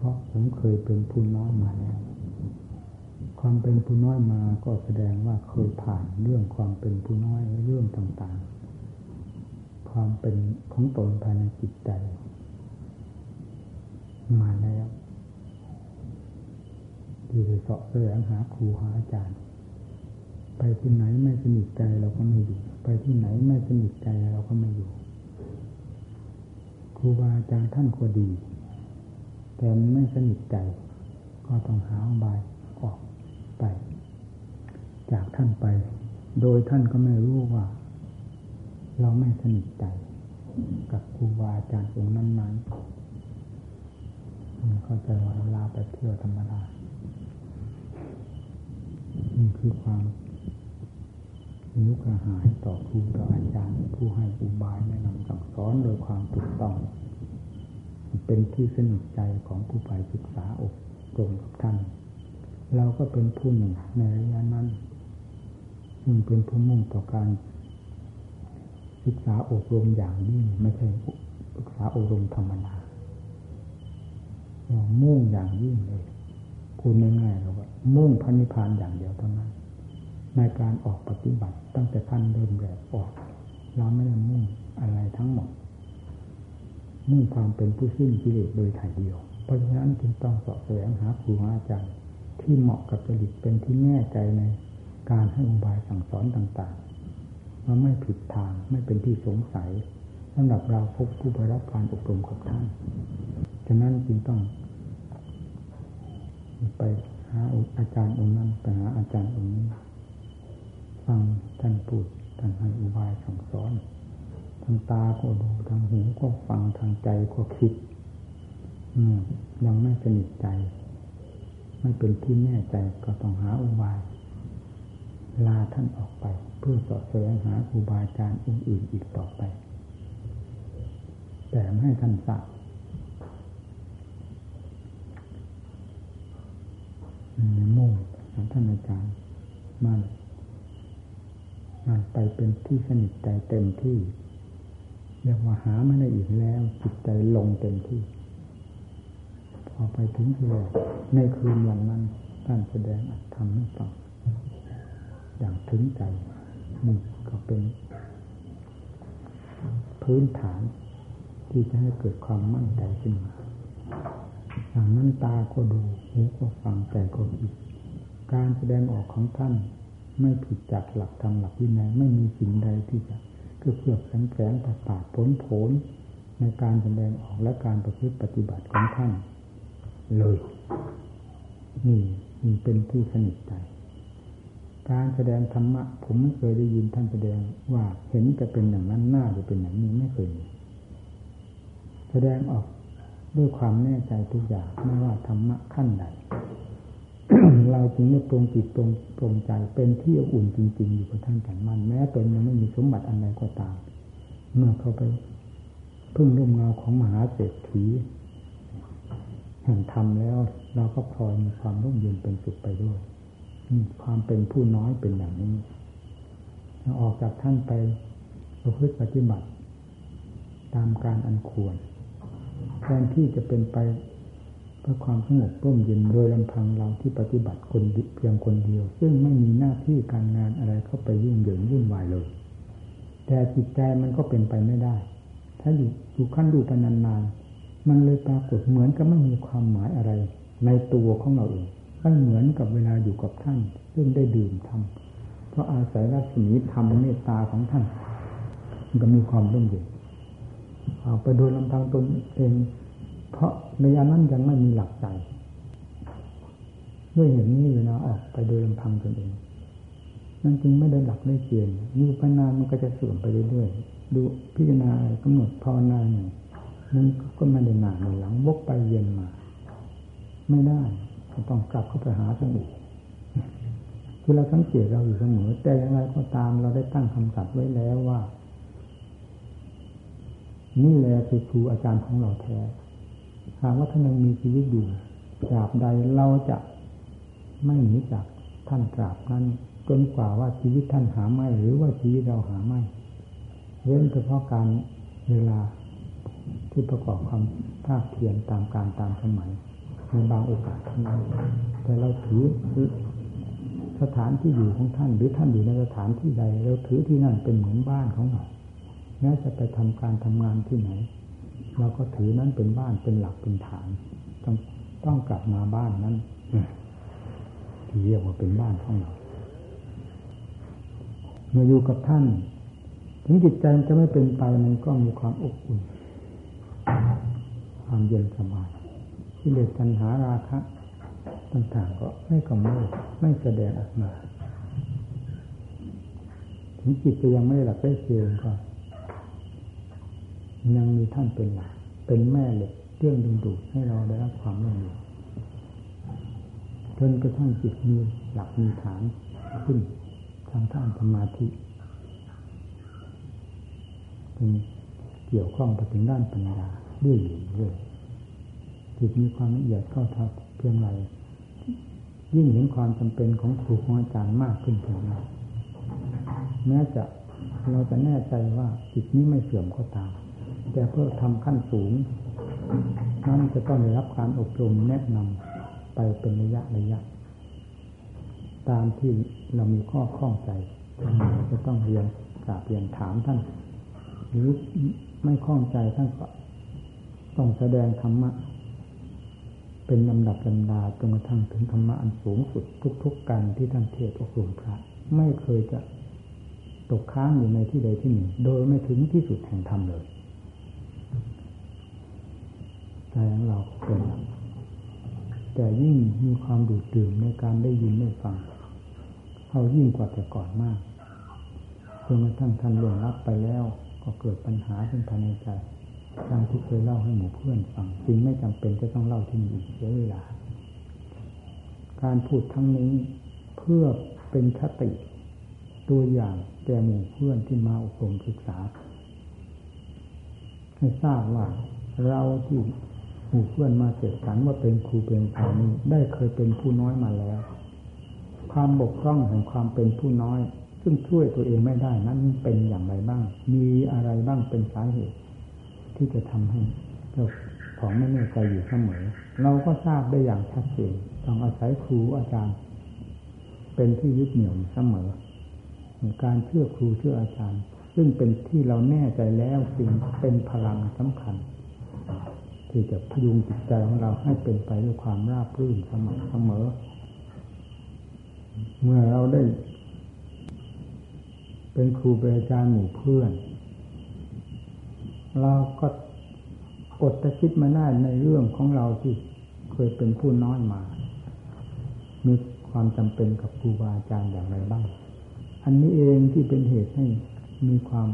เพราะผมเคยเป็นผู้น้อยมาแล้ว ความเป็นผู้น้อยมาก็แสดงว่าเคยผ่านเรื่องความเป็นผู้น้อยเรื่องต่างๆ ความเป็นของตนภายในจิตใจ มาแล้วที่จะเสาะแสวงหาครูหาอาจารย์ ไปที่ไหนไม่สนิทใจเราก็ไม่อยู่ ไปที่ไหนไม่สนิทใจเราก็ไม่อยู่ ครูบาอาจารย์ท่านก็ดี แต่ไม่สนิทใจ ก็ต้องหาบายออกไป จากท่านไป โดยท่านก็ไม่รู้ว่า เราไม่สนิทใจ กับครูบาอาจารย์องค์นั้นๆเข้าใจว่าลาไปเที่ยวธรรมดานี่คือความนุกระหายต่อครูต่ออาจารย์ ผู้ให้อุบายแนะนำสั่งสอนโดยความถูกต้อง เป็นที่สนิทใจของผู้ไปศึกษาอบรมกับท่าน เราก็เป็นผู้หนึ่งในระยะนั้น ซึ่งเป็นผู้มุ่งต่อการศึกษาอบรมอย่างยิ่งไม่ใช่ศึกษาอบรมธรรมดามุ่งอย่างยิ่งเลยพูดง่ายๆเราว่า มุ่งพระนิพพานอย่างเดียวเท่านั้น ในการออกปฏิบัติตั้งแต่ท่านเริ่มแรกออก เราไม่ได้มุ่งอะไรทั้งหมด มุ่งความเป็นผู้สิ้นกิเลสโดยถ่ายเดียว เพราะฉะนั้นจึงต้องสอบแสวงหาครูอาจารย์ที่เหมาะกับจริตเป็นที่แน่ใจในการให้อุบายสั่งสอนต่างๆว่าไม่ผิดทางไม่เป็นที่สงสัยสำหรับเราพบผู้ไปรับการอบรมกับท่านฉะนั้นจึงต้องไปหาอาจารย์องค์นั้นไปหาอาจารย์องค์นี้ฟังท่านพูดท่านให้อุบายสั่งสอน ทางตาก็ดูทางหูก็ฟังทางใจก็คิดยังไม่สนิทใจ ไม่เป็นที่แน่ใจก็ต้องหาอุบายลาท่านออกไป เพื่อสอบแสวงหาครูบาอาจารย์องค์อื่นอีกต่อไป แต่ไม่ให้ท่านทราบมุ่งท่านอาจารย์มันมันไปเป็นที่สนิทใจเต็มที่ เรียกว่าหาไม่ได้อีกแล้ว จิตใจลงเต็มที่ พอไปถึงที่แรกในคืนวันนั้นท่านแสดงทำให้ฟังอย่างถึงใจนี่ก็เป็นพื้นฐานที่จะให้เกิดความมั่นใจขึ้นมาอย่างนั้นตาก็ดูหูก็ฟังใจก็คิดการแสดงออกของท่านไม่ผิดจากหลักธรรมหลักวินัยไม่มีสิ่งใดที่จะ เพื่อเพื่อแฝงแฝงประปาดผลผลในการแสดงออกและการประพฤติปฏิบัติของท่านเลยนี่นี่เป็นที่สนิทใจ การแสดงธรรมะ ผมไม่เคยได้ยินท่านแสดงว่าเห็นจะเป็นอย่างนั้นหน้าจะเป็นอย่างนี้ไม่เคยแสดงออกด้วยความแน่ใจทุกอย่างไม่ว่าธรรมะขั้นใด เราจึงได้ตรงจิตตรงตรงใจเป็นที่อุ่นจริง ๆ อยู่กับท่านแต่มัน แม้ตนยังไม่มีสมบัติอันใดก็ตาม เมื่อเขาไปพึ่งร่มเงาของมหาเศรษฐีแห่งธรรมแล้ว เราก็พลอยมีความร่มเย็นเป็นสุขไปด้วยความเป็นผู้น้อยเป็นอย่างนี้ออกจากท่านไปประพฤติปฏิบัติ ตามการอันควรแทนที่จะเป็นไป พื่อความสงบร่มเย็นโดยลำพังเราที่ปฏิบัติคนเพียงคนเดียว ซึ่งไม่มีหน้าที่การงานอะไรเข้าไปยุ่งเหยิงวุ่นวายเลย แต่จิตใจมันก็เป็นไปไม่ได้ ถ้าอยู่อยู่ขั้นดูไปนานๆมันเลยปรากฏเหมือนกับไม่มีความหมายอะไร ในตัวของเราเองไม่เหมือนกับเวลาอยู่กับท่าน ซึ่งได้ดื่มทำเพราะอาศัยรัศมีธรรมเมตตาของท่านมันก็มีความร่มเย็นเอาไปโดยลำพังตนเอง เพราะในอันนั้นยังไม่มีหลักใจด้วยเหตุนี้เวลาออกไปโดยลำพังตนเองนั่นจึงไม่ได้หลักได้เกณฑ์อยู่ไปนานมันก็จะเสื่อมไปเรื่อยๆดูพิจารณากำหนดภาวนาหนึ่งมันก็ไม่ได้นานหลังวกไปเย็นมา ไม่ได้ต้องกลับเข้าไปหาสงบคือเราสังเกตเราอยู่เสมอแต่อย่างไรก็ตามเราได้ตั้งคำสัตย์ไว้แล้วว่า นี่แหละคือครูอาจารย์ของเราแท้ หากว่าท่านยังมีชีวิตอยู่ตราบใดเราจะไม่หนีจากท่านตราบนั้นจนกว่าว่าชีวิตท่านหาไม่ หรือว่าชีวิตเราหาไม่เว้นเฉพาะการเวลาที่ประกอบความภาคเพียรตามการตามสมัยในบางโอกาสเท่านั้นแต่เราถือสถานที่อยู่ของท่าน หรือท่านอยู่ในสถานที่ใดเราถือที่นั่นเป็นเหมือนบ้านของเราแม้จะไปทำการทำงานที่ไหน เราก็ถือนั้นเป็นบ้านเป็นหลักเป็นฐาน ต้องต้องกลับมาบ้านนั้นที่เรียกว่าเป็นบ้านของเราเมื่ออยู่กับท่าน ถึงจิตใจจะไม่เป็นไปมันก็มีความอบอุ่นความเย็นสบายที่เลสตัณหาราคะต่างๆก็ไม่กำเริบไม่แสดงออกมาถึงจิตจะยังไม่หลับได้เชียงก็ ยังมีท่านเป็นหลักเป็นแม่เหล็กเรื่องดึงดูดให้เราได้รับความร่มเย็นจนกระทั่งจิตมีหลักมีฐานขึ้นทางท่านสมาธิเป็นเกี่ยวข้องไปถึงด้านปัญญาด้วยอยู่เรื่อยจิตมีความละเอียดเข้าทับเพียงไรยิ่งเห็นความจำเป็นของครูของอาจารย์มากขึ้นเพียงไรแม้จะเราจะแน่ใจว่าจิตนี้ไม่เสื่อมก็ตาม แต่เพื่อทำขั้นสูง นั่นจะต้องได้รับการอบรมแนะนำไปเป็นระยะระยะ ตามที่เรามีข้อข้องใจจะต้องเรียนกราบเรียนถามท่าน หรือไม่ข้องใจท่านก็ต้องแสดงธรรมะ เป็นลำดับลำดาจนกระทั่งถึงธรรมะอันสูงสุดทุก ๆกันที่ท่านเทศอบรมพระ ไม่เคยจะตกค้างอยู่ในที่ใดที่หนึ่ง โดยไม่ถึงที่สุดแห่งธรรมเลย ใจของเราเป็นแต่ยิ่งมีความดูดดื่มในการได้ยินได้ฟังเขายิ่งกว่าแต่ก่อนมากจนกระทั่งท่านล่วงรับไปแล้ว ก็เกิดปัญหาขึ้นภายในใจดังที่เคยเล่าให้หมู่เพื่อนฟังจึงไม่จำเป็นจะต้องเล่าที่นี่อีกเสียเวลา การพูดทั้งนี้เพื่อเป็นคติตัวอย่างแก่หมู่เพื่อนที่มาอบรมศึกษา ให้ทราบว่าเราที่ มู่เพื่อนมาเจ็ดสันว่าเป็นครูเป็นอาจานี้ได้เคยเป็นผู้น้อยมาแล้ว ความบกพร่องแห่งความเป็นผู้น้อย ซึ่งช่วยตัวเองไม่ได้นั้นเป็นอย่างไรบ้าง มีอะไรบ้างเป็นสาเหตุ ที่จะทำให้เจ้าของไม่แน่ใจอยู่เสมอ เราก็ทราบได้อย่างชัดเจนต้องอาศัยครูอาจารย์ เป็นที่ยึดเหนี่ยวเสมอการเชื่อครูเชื่ออาจารย์ ซึ่งเป็นที่เราแน่ใจแล้วจึงเป็นพลังสำคัญ ที่จะพยุงจิตใจของเราให้เป็นไปด้วยความราบรื่นสมอเสมอ เมื่อเราได้ เป็นครูเป็นอาจารย์หมู่เพื่อน เราก็อดจะคิดมาได้ในเรื่องของเราที่เคยเป็นผู้น้อยมา มีความจำเป็นกับครูบาอาจารย์อย่างไรบ้าง อันนี้เองที่เป็นเหตุให้มีความ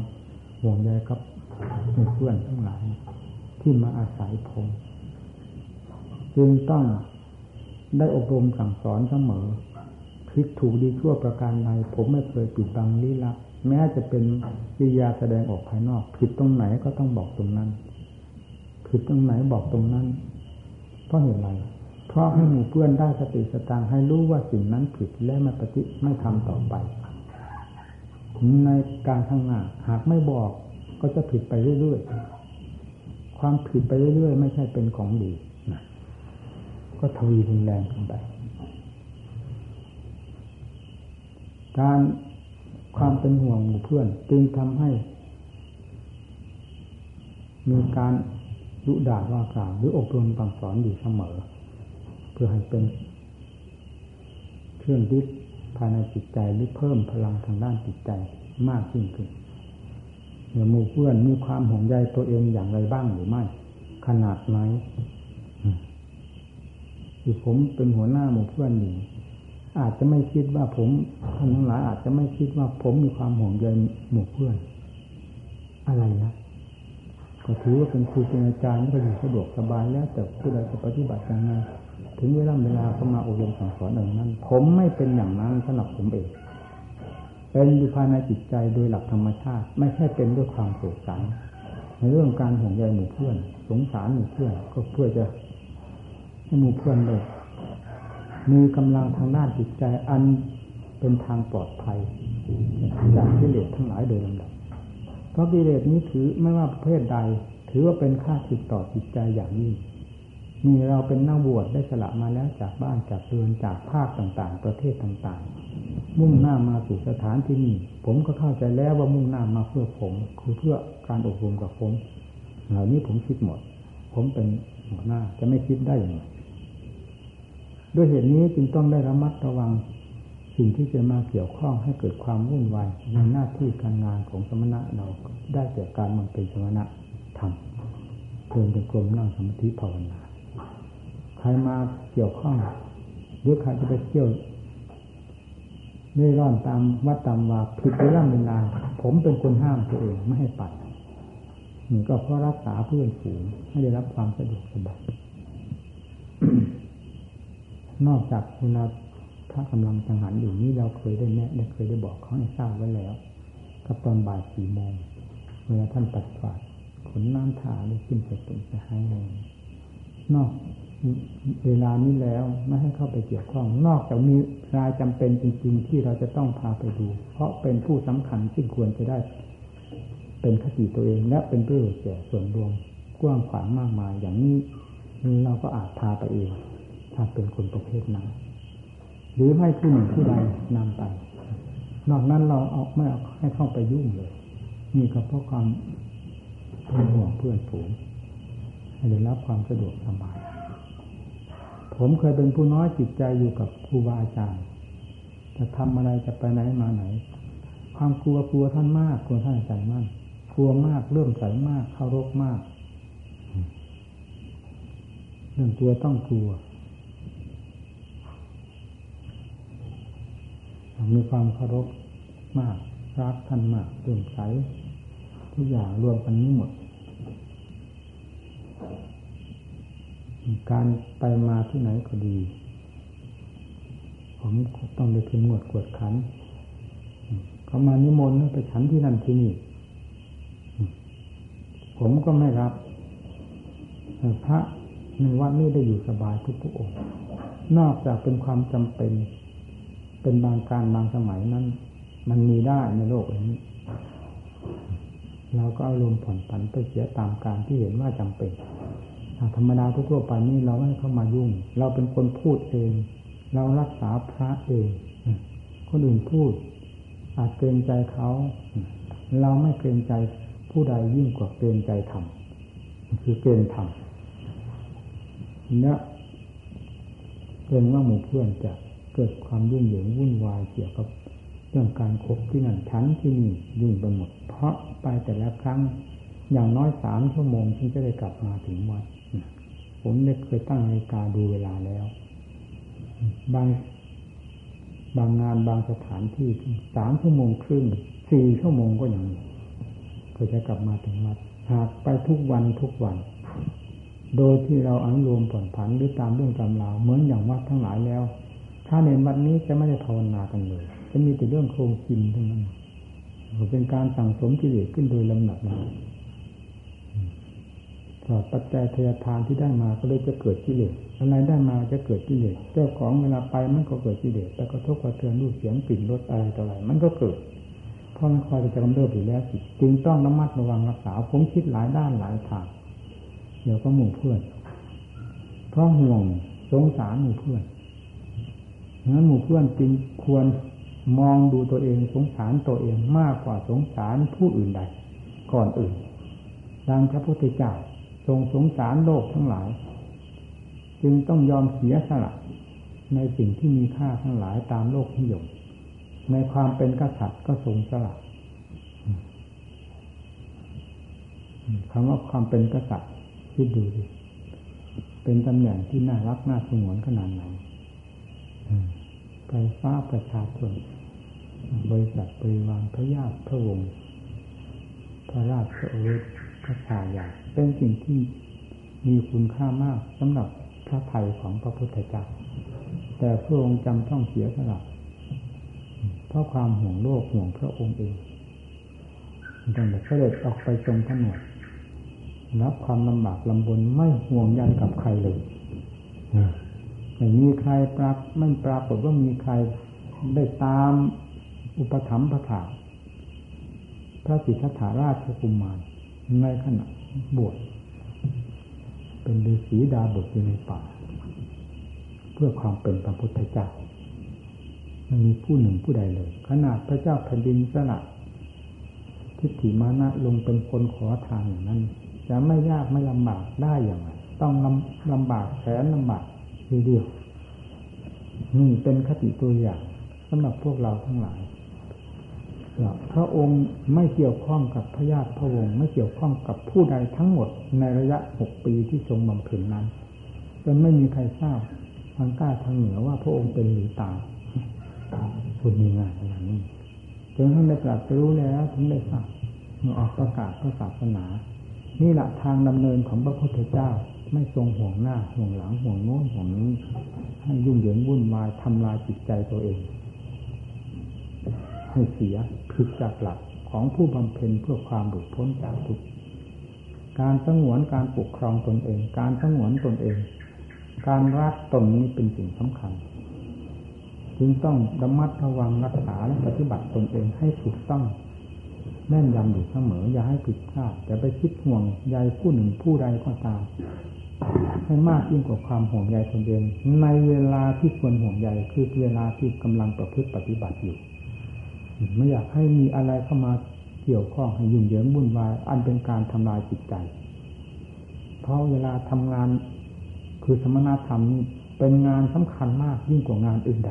ห่วงใยกับเพื่อนทั้งหลาย ที่มาอาศัยผมจึงต้องได้อบรมสั่งสอนเสมอผิดถูกดีชั่วประการใดผมไม่เคยปิดบังลี้ลับแม้จะเป็นวิยาแสดงออกภายนอก ผิดตรงไหนก็ต้องบอกตรงนั้น ผิดตรงไหนบอกตรงนั้น เพราะเหตุไรเพราะให้หมู่เพื่อนได้สติสตางให้รู้ว่าสิ่งนั้นผิดและไม่ปฏิไม่ทำต่อไปในการข้างหน้าหากไม่บอกก็จะผิดไปเรื่อยๆ ความผิดไปเรื่อยๆไม่ใช่เป็นของดีนะก็ทวีรุนแรงขึ้นไป การความเป็นห่วงหมู่เพื่อนจึงทำให้ มีการดุด่าว่ากล่าวหรืออบรมบังสอนอยู่เสมอ เพื่อให้เป็นเครื่องยึดภายในจิตใจหรือเพิ่มพลังทางด้านจิตใจมากยิ่งขึ้น หมู่เพื่อนมีความห่วงใยตัวเองอย่างไรบ้างหรือไม่ ขนาดไหนที่ผมเป็นหัวหน้าหมู่เพื่อนหนึ่งอาจจะไม่คิดว่าผมท่านทั้งหลายอาจจะไม่คิดว่าผมมีความห่วงใยหมู่เพื่อน อะไรนะก็ถือว่าเป็นครูเป็นอาจารย์ก็อยู่สะดวกสบายแล้ว แต่ผู้ใดจะปฏิบัติอย่างไรถึงเวลาเวลาเข้ามาอบรมสั่งสอนอย่างนั้น ผมไม่เป็นอย่างนั้นสำหรับผมเอง เป็นอยู่ภายในจิตใจโดยหลักธรรมชาติ ไม่ใช่เป็นด้วยความโศกสังในเรื่องการห่วงใยหมู่เพื่อน สงสารหมู่เพื่อนก็เพื่อจะให้หมู่เพื่อนเลยมีกำลังทางด้านจิตใจอันเป็นทางปลอดภัยจากกิเลสทั้งหลายโดยลำดับเพราะกิเลสนี้ถือไม่ว่าประเภทใด ถือว่าเป็นค่าศึกต่อจิตใจอย่างยิ่งมีเราเป็นนักบวชได้สละมาแล้วจากบ้านจากเรือนจากภาคต่างๆ ประเทศต่างๆ มุ่งหน้ามาสู่สถานที่นี้ผมก็เข้าใจแล้วว่ามุ่งหน้ามาเพื่อผม คือเพื่อการอบรมกับผมเหล่านี้ผมคิดหมด ผมเป็นหัวหน้าจะไม่คิดได้อย่างไรด้วยเหตุนี้จึงต้องได้ระมัดระวัง สิ่งที่จะมาเกี่ยวข้องให้เกิดความวุ่นวายในหน้าที่การงานของสมณะเราได้แก่การมันเป็นสมณะทำเพิ่มเป็นกลมนั่งสมาธิภาวนาใครมาเกี่ยวข้องหรือใครจะไปเที่ยว เร่ร่อนตามวัดตามว่าผิดเวลาเวลาผมเป็นคนห้ามตัวเองไม่ให้ปัดนี่ก็เพราะรักษาเพื่อนฝูงให้ได้รับความสะดวกสบายนอกจากเวลาพระกำลังจังหันอยู่นี้เราเคยได้แนะได้เคยได้บอกเขาให้ทราบไว้แล้ว กับตอนบ่ายสี่โมงเวลาท่านปัดฝาดขนน้ำถ่าได้ขึ้นไปเป็นจะให้เลยนอก เวลานี้แล้วไม่ให้เข้าไปเกี่ยวข้องนอกจากมีรายจำเป็นจริง ๆ ที่เราจะต้องพาไปดู เพราะเป็นผู้สำคัญที่ควรจะได้ เป็นคติตัวเองและเป็นประโยชน์แก่ส่วนรวมกว้างขวางมากมายอย่างนี้เราก็อาจพาไปเอง ถ้าเป็นคนประเภทนั้นหรือให้ผู้หนึ่งผู้ใดนำไป นอกนั้นเราเอาไม่เอาให้เข้าไปยุ่งเลยนี่ก็เพราะความเป็นห่วงเพื่อนฝูงให้ได้รับความสะดวกสบาย ผมเคยเป็นผู้น้อยจิตใจอยู่กับครูบาอาจารย์จะทำอะไรจะไปไหนมาไหน ความกลัวกลัวท่านมากกลัวท่านอาจารย์มากกลัวมากเริ่มใสมากเคารพมากเรื่องตัวต้องกลัว มีความเคารพมากรักท่านมากเลื่อมใสทุกอย่างรวมกันนี้หมด การไปมาที่ไหนก็ดี ผมต้องไปพิมพ์งวดกวดขัน เขามานิมนต์ไปฉันที่นั่นที่นี่ ผมก็ไม่รับ พระในวัดนี้ได้อยู่สบายทุกๆองค์นอกจากเป็นความจำเป็น เป็นบางการบางสมัยนั้น มันมีได้ในโลกนี้ เราก็เอาลมผ่อนผันไปเสียตามการที่เห็นว่าจำเป็น ธรรมดาทั่วไปนี้เราไม่ให้เข้ามายุ่ง เราเป็นคนพูดเอง เรารักษาพระเองคนอื่นพูด อาจเกรงใจเขา เราไม่เกรงใจผู้ใดยิ่งกว่าเกรงใจธรรมคือเกรงธรรมเนี่ยเกรงว่าหมู่เพื่อนจะเกิดความยุ่งเหยิงวุ่นวายเกี่ยวกับเรื่องการคบที่นั่นชั้นที่นี่ยุ่งไปหมด เพราะไปแต่ละครั้งอย่างน้อยสามชั่วโมงถึงจะได้กลับมาถึงวัด ผมได้เคยตั้งนาฬิกาดูเวลาแล้ว บางบางงานบางสถานที่สามชั่วโมงครึ่งสี่ชั่วโมงก็ยังก็จะกลับมาถึงวัดหากไปทุกวันทุกวัน โดยที่เราอนุโลมผ่อนผันหรือตามเรื่องตามราวเหมือนอย่างวัดทั้งหลายแล้ว ถ้าในวันนี้จะไม่ได้ภาวนากันเลย จะมีแต่เรื่องโครงกินทั้งนั้นเป็นการสั่งสมกิเลสขึ้นโดยลำดับมา สอดปัจจัยทยทานที่ได้มาก็เลยจะเกิดกิเลสอะไรได้มาจะเกิดกิเลสเจ้าของเวลาไปมันก็เกิดกิเลสแต่ก็ทบกระเทือนรูปเสียงกลิ่นรสอะไรต่ออะไรมันก็เกิดเพราะมันคอยจะกำเริบอยู่แล้วจึงต้องระมัดระวังรักษาผมคิดหลายด้านหลายทางเดี๋ยวก็หมู่เพื่อนเพราะห่วงสงสารหมู่เพื่อนนั้นหมู่เพื่อนจริงควรมองดูตัวเองสงสารตัวเองมากกว่าสงสารผู้อื่นใด ก่อนอื่นดังพระพุทธเจ้า ทรงสงสารโลกทั้งหลาย จึงต้องยอมเสียสละในสิ่งที่มีค่าทั้งหลายตามโลกนิยมในความเป็นกษัตริย์ก็ทรงสละคำว่าความเป็นกษัตริย์คิดดูดิเป็นตำแหน่งที่น่ารักน่าสงวนขนาดไหนไฟฟ้าประชาชนบริษัทบริวารพระญาติพระวงศ์พระราชโอรส พระชายาเป็นสิ่งที่มีคุณค่ามากสำหรับพระไทยของพระพุทธเจ้าแต่พระองค์จำต้องเสียสละเพราะความห่วงโลกห่วงพระองค์เองตั้งแต่เสด็จออกไปทรงผนวดรับความลำบากลำบนไม่ห่วงยันกับใครเลยไม่มีใครปรับไม่ปรากฏว่ามีใครได้ตามอุปถัมภ์ประถาพระสิทธัตถาราชกุมาร ในขณะบวชเป็นฤาษีดาบทอยู่ในป่า เพื่อความเป็นพระพุทธเจ้าไม่มีผู้หนึ่งผู้ใดเลย ขนาดพระเจ้าแผ่นดินสละทิฏฐิมานะลงเป็นคนขอทานอย่างนั้น จะไม่ยากไม่ลำบากได้อย่างไรต้องลำลำบากแสนลำบากทีเดียวนี่เป็นคติตัวอย่างสำหรับพวกเราทั้งหลาย พระองค์ไม่เกี่ยวข้องกับพระญาติพระวงศ์ไม่เกี่ยวข้องกับผู้ใดทั้งหมดในระยะหกปีที่ทรงบำเพ็ญนั้นจนไม่มีใครทราบทางใต้ทางเหนือว่าพระองค์เป็นหรือตายพูดมีงานอย่างนี้จนท่านได้ตรัสรู้แล้วถึงได้ทราบเมื่อออกประกาศพระศาสนา นี่แหละทางดำเนินของพระพุทธเจ้าไม่ทรงห่วงหน้าห่วงหลังห่วงโน้นห่วงนี้ให้ยุ่งเหยิงวุ่นวายทำลายจิตใจตัวเอง ให้เสียผิดจากหลักของผู้บำเพ็ญเพื่อความหลุดพ้นจากทุกข์การสงวนการปกครองตนเอง การสงวนตนเอง การรักตรงนี้เป็นสิ่งสำคัญ จึงต้องระมัดระวังรักษาและปฏิบัติตนเองให้ถูกต้องแน่นยำอยู่เสมอ อย่าให้ผิดพลาดอย่ไปคิดห่วงใยผู้หนึ่งผู้ใดก็ตามให้มากยิ่งกว่าความห่วงใยตนเองในเวลาที่ควรห่วงใยคือเวลาที่กำลังประพฤติปฏิบัติอยู่ ไม่อยากให้มีอะไรเข้ามาเกี่ยวข้องให้ยุ่งเหยิงวุ่นวาย อันเป็นการทำลายจิตใจ เพราะเวลาทำงานคือสมณธรรมนี่เป็นงานสำคัญมากยิ่งกว่างานอื่นใด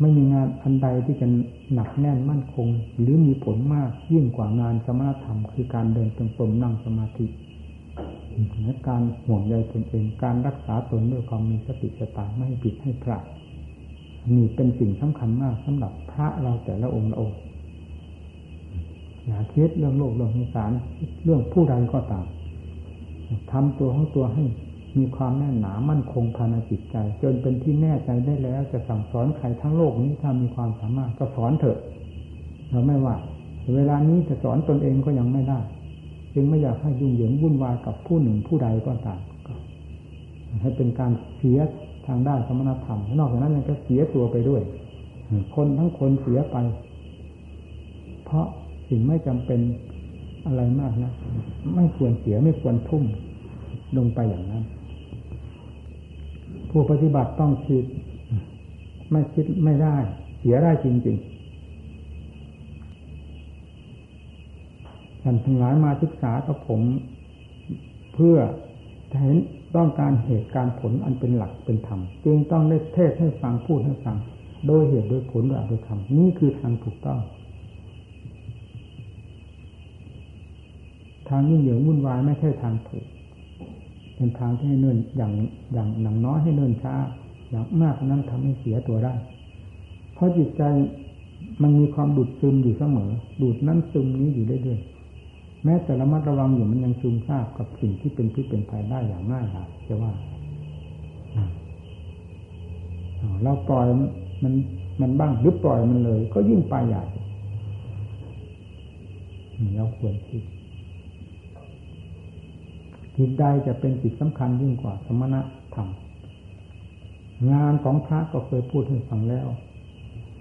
ไม่มีงานอันใดที่จะหนักแน่นมั่นคง หรือมีผลมากยิ่งกว่างานสมณธรรม คือการเดินจงกรมนั่งสมาธิและการห่วงใยตนเองการรักษาตนด้วยความมีสติสตางไม่ผิดให้พลาด นี่เป็นสิ่งสำคัญมากสำหรับพระเราแต่ละองค์ละองค์อย่าคิดเรื่องโลกเรื่องสงสารเรื่องผู้ใดก็ตามทำตัวของตัวให้มีความแน่นหนามั่นคงภายในจิตใจ จนเป็นที่แน่ใจได้แล้ว จะสั่งสอนใครทั้งโลกนี้ถ้ามีความสามารถก็สอนเถอะ เราไม่ว่า เวลานี้จะสอนตนเองก็ยังไม่ได้ จึงไม่อยากให้ยุ่งเหยิงวุ่นวายกับผู้หนึ่งผู้ใดก็ตามให้เป็นการเสีย ทางด้านสมณธรรมนอกจากนั้นยังจะเสียตัวไปด้วย คนทั้งคนเสียไป เพราะสิ่งไม่จำเป็นอะไรมากนะไม่ควรเสียไม่ควรทุ่มลงไปอย่างนั้น ผู้ปฏิบัติต้องคิด ไม่คิดไม่ได้ เสียได้จริงๆท่านทั้งหลายมาศึกษากับผม เพื่อจะเห็น ต้องการเหตุการผลอันเป็นหลักเป็นธรรมจึงต้องได้เทศให้ฟังพูดให้ฟัง โดยเหตุโดยผลโดยอธรรมนี่คือทางถูกต้อง ทางยิ่งเหยิงวุ่นวายไม่ใช่ทางถูก เป็นทางที่ให้เนิ่นอย่างอย่างหนังน้อยให้เนิ่นช้า อย่างมากนั้นทำให้เสียตัวได้ เพราะจิตใจมันมีความดูดซึมอยู่เสมอ ดูดนั้นซึมนี้อยู่เรื่อยๆ แม้แต่ระมัดระวังอยู่มันยังซึมซาบกับสิ่งที่เป็นพิษเป็นภัยได้อย่างง่ายดายจะว่าเราปล่อยมันมันบ้างหรือปล่อยมันเลย ก็ยิ่งไปใหญ่เราควรคิดจิตใดจะเป็นจิตสำคัญยิ่งกว่าสมณธรรมงานของพระก็เคยพูดให้ฟังแล้ว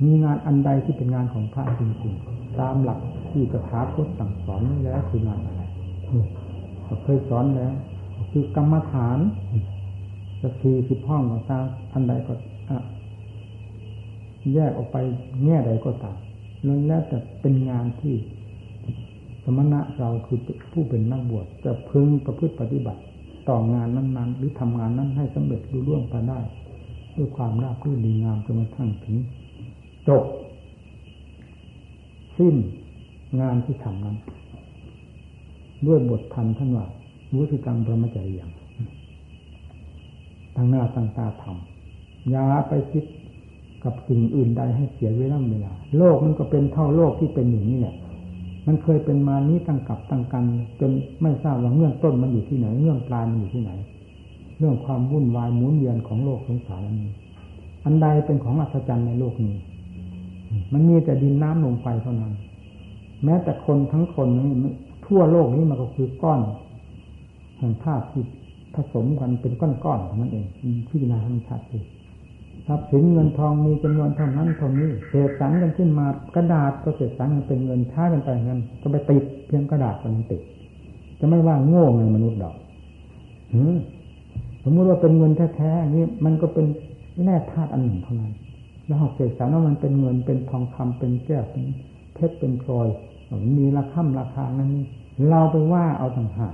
มีงานอันใดที่เป็นงานของพระจริงๆตามหลัก ที่กระถาพุทธสั่งสอนแล้วคืองานอะไรก็เคยสอนแล้ว คือกรรมฐานสักทีสิบห้องของตาอันใดก็แยกออกไปแง่ใดก็ตามนั่นแล้วแต่เป็นงานที่สมณะเราคือผู้เป็นนักบวชจะพึงประพฤติปฏิบัติ ต่องานนั้น ๆ หรือทำงานนั้นให้สำเร็จรุ่ร่วงไปได้ ด้วยความราบรื่นดีงามจนกระทั่งถึงจบ สิ้น งานที่ทำนั้น ด้วยบทธรรมท่านว่าวุฒิกรรมประมาจริยังตั้งหน้าตั้งตาทำอย่าไปคิดกับสิ่งอื่นใดให้เสียเวลาเวลา โลกมันก็เป็นเท่าโลกที่เป็นอย่างนี้แหละมันเคยเป็นมานี้ตั้งกับตั้งกัน จนไม่ทราบว่าเงื่อนต้นมันอยู่ที่ไหนเงื่อนปลายมันอยู่ที่ไหน เรื่องความวุ่นวายหมุนเวียนของโลกสงสารนี้อันใดเป็นของอัศจรรย์ในโลกนี้ มันมีแต่ดินน้ำลมไฟเท่านั้น แม้แต่คนทั้งคนนี้ทั่วโลกนี้มันก็คือก้อน แห่งธาตุที่ผสมกันเป็นก้อนๆนั่นเองพิจารณาให้ชัดเลยทรัพย์สินเงินทองมีจำนวนเท่านั้นเท่านี้เศษสันกันขึ้นมากระดาษก็เศษสันเป็นเงินช้ากันไปเงินก็ไปติดเพียงกระดาษมันติด จะไม่ว่าโง่เงินมนุษย์ดอกสมมติว่าเป็นเงินแท้ๆนี่มันก็เป็นแร่ธาตุอันหนึ่งเท่านั้น แล้วหอกเศษสารว่ามันเป็นเงินเป็นทองคำเป็นแก้วเป็นเพชรเป็นพลอย มีราคาราคานั้นเราไปว่าเอาต่างหาก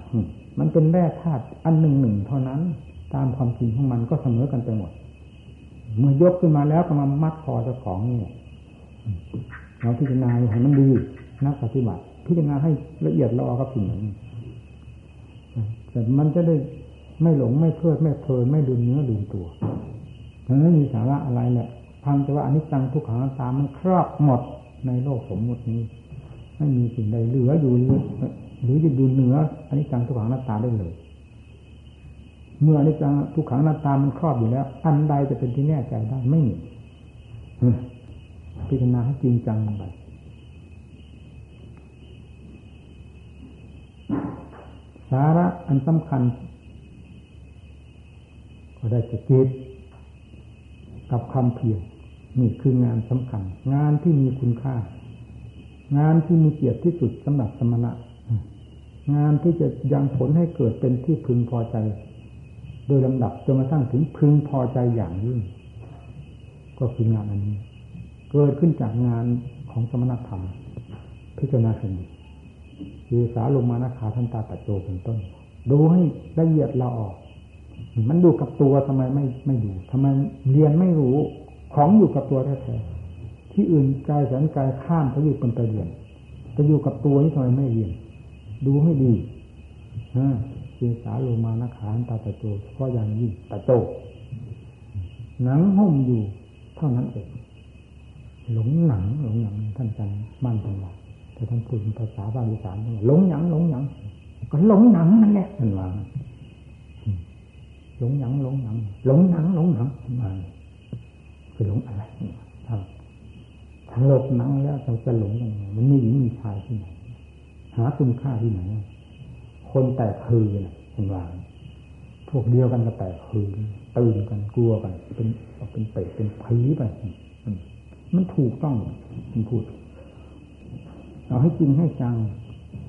มันเป็นแร่ธาตุอันหนึ่งหนึ่งเท่านั้น ตามความจริงของมันก็เสมอกันไปหมด เมื่อยกขึ้นมาแล้วก็มามัดคอเจ้าของนี่เราพิจารณาให้มันดีนักปฏิบัติพิจารณาให้ละเอียดเราเอากับสิ่งนี้แต่มันจะได้ไม่หลงไม่เพลิดไม่เพลินไม่ดูเนื้อดูตัวมันไม่มีสาระอะไรแหละพังแต่ว่าอนิจจังทุกขังตามันครอบหมดในโลกสมมตินี้ ไม่มีสิ่งใดเหลืออยู่หรือจะดูเหนืออนิจจังทุกขังหน้าตาได้เลย เมื่ออนิจจังทุกขังหน้าตามันครอบอยู่แล้ว อันใดจะเป็นที่แน่ใจได้ไม่มีพิจารณาให้จริงจังไปสาระอันสำคัญ ก็ได้จะจิตกับคำเพียรนี่คืองานสำคัญ งานที่มีคุณค่า งานที่มีเกียรติที่สุดสำหรับสมณะงานที่จะยังผลให้เกิดเป็นที่พึงพอใจ โดยลำดับจนกระทั่งถึงพึงพอใจอย่างยิ่ง ก็คืองานอันนี้ เกิดขึ้นจากงานของสมณธรรม พิจารณาเห็นคือสาลงมานาคาทันตาตะโจเป็นต้น ดูให้ละเอียดเราออก มันดูกับตัวทำไมไม่ไม่ดูทำไมเรียนไม่รู้ของอยู่กับตัวแท้ๆ ที่อื่นกายแสนกายข้ามเขาอยู่เป็นไปเรียนจะอยู่กับตัวนี้ทำไมไม่เรียน ดูให้ดีฮะเจสาโลมานาขาตาตะโจเพราะอย่างยิ่งตะโจหนังห่มอยู่เท่านั้นเองหลงหนังหลงหนังท่านจันมั่นตลอดแต่ท่านพูดภาษาบาลีสานหลงหนังหลงหนังก็หลงหนังนั่นแหละท่านว่าหลงหนังหลงหนังหลงหนังหลงหนังมาคือหลงอะไร ถ้าถ้าหลบหนังแล้วเราจะหลงยังไงมันมีหญิงมีชายที่ไหน หาคุณค่าที่ไหน คนแตกคือนะเห็นว่าพวกเดียวกันก็แตกคือตื่นกันกลัวกัน เป็นเป็นเปรตเป็นผีไปมันถูกต้องคุณพูดเอาให้จริงให้จัง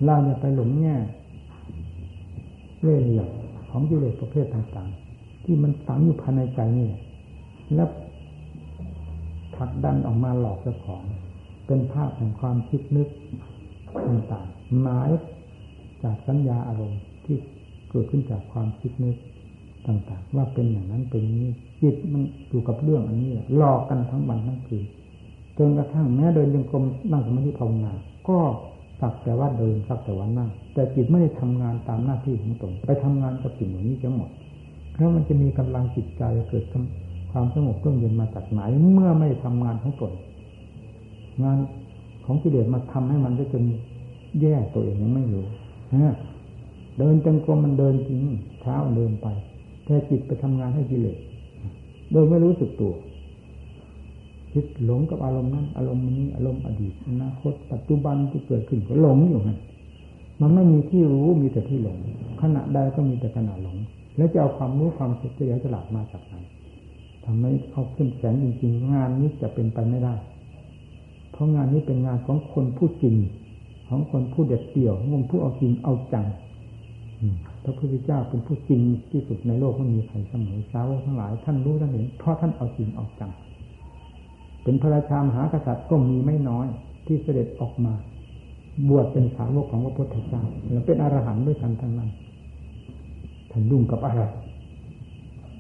เราอย่าไปหลงแง่เล่ห์เหลี่ยมของกิเลสประเภทต่างๆ ที่มันฝังอยู่ภายในใจนี่แล้ว ลักดันออกมาหลอกเจ้าของ เป็นภาพแห่งความคิดนึกต่างๆหมายจากสัญญาอารมณ์ที่เกิดขึ้นจากความคิดนึกต่างๆ ว่าเป็นอย่างนั้นเป็นนี้จิตมันอยู่กับเรื่องอันนี้หลอกกันทั้งวันทั้งคืนจนกระทั่งแม้เดินยังกรมนั่งสมาธิภาวนาก็สักแต่ว่าเดินสักแต่ว่านั่งแต่จิตไม่ได้ทำงานตามหน้าที่ของตนไปทำงานกับสิ่งเหล่านี้ทั้งหมดแล้วมันจะมีกำลังจิตใจเกิด ความสงบเร่มเย็นมาจากไหน เมื่อไม่ทำงานของตนงานของกิเลสมาทำให้มันได้จนแย่ตัวเองยังไม่รู้เดินจงกรมมันเดินจริงเท้าเดินไปแต่จิตไปทำงานให้กิเลสโดยไม่รู้สึกตัวคิดหลงกับอารมณ์นั้น อารมณ์นี้อารมณ์อดีตอนาคต ปัจจุบันที่เกิดขึ้นก็หลงอยู่ไงมันไม่มีที่รู้มีแต่ที่หลงขณะใดก็มีแต่ขณะหลง แล้วจะเอาความรู้ความเฉลียฉลาดมาจากไหน ทำให้เอาขึ้นแสงจริงๆ งานนี้จะเป็นไปไม่ได้ เพราะงานนี้เป็นงานของคนผู้จริง ของคนผู้เด็ดเดี่ยวของคนผู้เอาจริงเอาจังพระพุทธเจ้าเป็นผู้จริงที่สุดในโลกไม่มีใครเสมอสาวกทั้งหลาย ท่านรู้ท่านเห็นเพราะท่านเอาจริงเอาจัง เป็นพระราชามหากษัตริย์ก็มีไม่น้อยที่เสด็จออกมา บวชเป็นสาวกของพระพุทธเจ้าแล้วเป็นอรหันต์ด้วยกันทั้งนั้นท่านดุ่งกับอะไร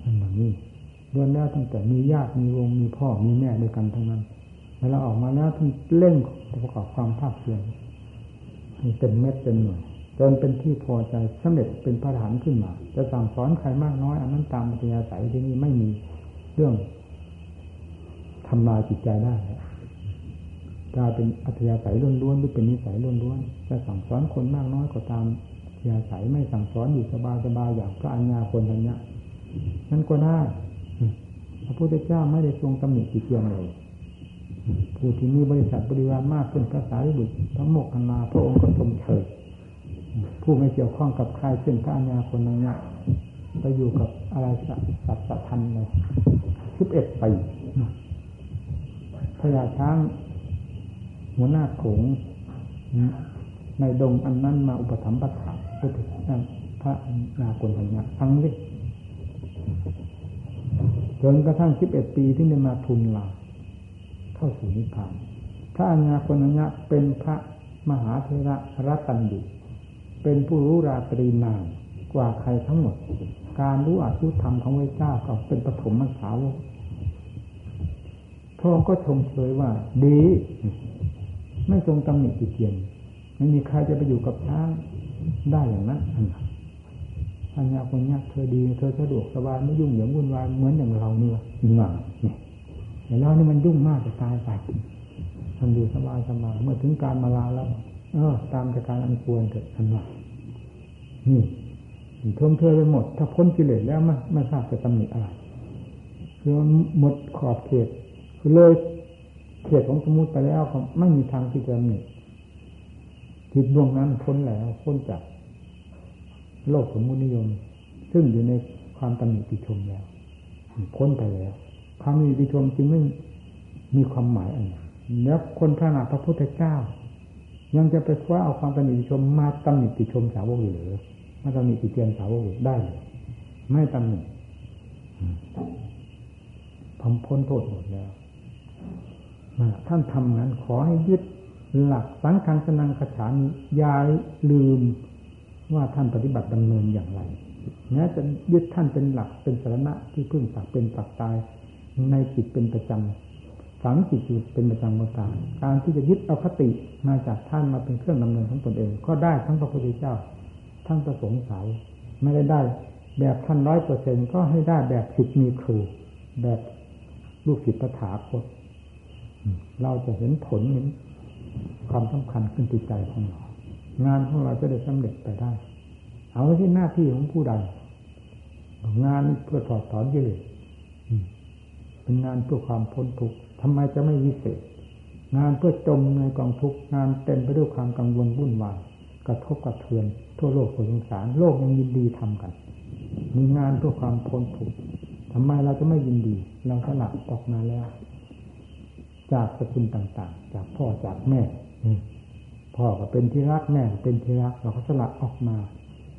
อันแบบนี้ ล้วนแล้วตั้งแต่มีญาติมีวงมีพ่อมีแม่ด้วยกันทั้งนั้นเวลาออกมาแล้วท่านเล่งประกอบความภาคเพียรเป็นเม็ดเป็นหน่วยจนเป็นที่พอใจสำเร็จเป็นพระฐานขึ้นมา จะสั่งสอนใครมากน้อยอันนั้นตามปัญญาสายที่นี่ไม่มีเรื่องทำลายจิตใจได้กลายเป็นอัธยาศัยล้วนๆหรือเป็นนิสัยล้วนๆจะสั่งสอนคนมากน้อยก็ตามอัธยาศัยไม่สั่งสอนอยู่สบายๆอย่างพระอัญญาคนทัญญะนั่นก็ได้ พระพุทธเจ้าไม่ได้ทรงตำหนิติเตียงเลยผู้ที่มีบริษัทบริวารมากขึ้นพระสารีบุตรทั้งโมกขนาพระองค์ก็ชมเชยผู้ไม่เกี่ยวข้องกับใครเช่นพระอัญญาคนทัญญะไปอยู่กับอะไรสัตว์สัตว์ทันเลยสิบเอ็ดปีพญาช้างหัวหน้าโขงในดงอันนั้นมาอุปถัมภ์ปัฏฐานพพระนาคนัญญาฟังดิ จนกระทั่งสิบเอ็ดปีที่ได้มาทุนลาเข้าสู่นิพพานพระอนาคนัญญาเป็นพระมหาเทระรัตันดุเป็นผู้รู้ราตรีนานกว่าใครทั้งหมด การรู้อาชุธรรมของพระเจ้าก็เป็นปฐมมสาวกพระองค์ก็ชมเชยว่า ดี ไม่ทรงตำหนิติเตียน ไม่มีใครจะไปอยู่กับช้างได้อย่างนั้นอันนั้น อัญญาคนนี้เธอดี เธอสะดวกสบายไม่ยุ่งเหยิงวุ่นวายเหมือนอย่างเราเนี่ยหนังเนี่ยแต่เรานี่มันยุ่งมากจะตายไปทำดูสบายสบายเมื่อถึงการมาลาแล้ว เออ ตามแต่การอันควรเถิดอันว่านี่ท่มเทอไปหมด ถ้าพ้นกิเลสแล้วไม่ไม่ทราบจะตำหนิอะไรคือหมดขอบเขตคือเลยเขตของสมุติไปแล้วไม่มีทางที่จะตำหนิจิตดวงนั้นพ้นแล้วพ้นจาก โลกสมมุตินิยม ซึ่งอยู่ในความตำหนิติชมแล้วพ้นไปแล้วความมีติชมจึงไม่มีความหมายอะไรแล้วคนพระนาพระพุทธเจ้า ยังจะไปคว้าเอาความตำหนิติชมมาตำหนิติชมสาวกอยู่หรือมาตำหนิติเตียนสาวกได้เลยไม่ตำหนิผมพ้นโทษหมดแล้วท่านทำนั้นขอให้ยึดหลักสังฆังสนังขฉานยาลืม ว่าท่านปฏิบัติดำเนินอย่างไรแม้จะยึดท่านเป็นหลักเป็นสาระที่พึ่งปักเป็นปักตายในจิตเป็นประจำฝังจิตอยู่เป็นประจำก็ตามการที่จะยึดเอาคติมาจากท่านมาเป็นเครื่องดำเนินของตนเอง ก็ได้ทั้งพระพุทธเจ้า ทั้งประสงค์สาวไม่ได้ได้ แบบท่านร้อยเปอร์เซ็นก็ให้ได้แบบสิทธิ์มีครู แบบลูกศิษย์ประถาคตเราจะเห็นผลเห็นความสำคัญขึ้นจิตใจของเรา งานของเราจะได้สำเร็จไปได้ เอาที่หน้าที่ของผู้ใดงานเพื่อถอดถอนกิเลสเป็นงานเพื่อความพ้นทุกข์ทำไมจะไม่วิเศษ งานเพื่อจมในกองทุกข์งานเต็มไปด้วยความกังวลวุ่นวายกระทบกระเทือน ทั่วโลกสงสาร โลกยังยินดีทำกัน มีงานเพื่อความพ้นทุกข์ทำไมเราจะไม่ยินดี เราสลับออกมาแล้ว จากสกุลต่าง ๆ จากพ่อจากแม่ พ่อก็เป็นที่รักแม่เป็นที่รักเราก็สละออกมา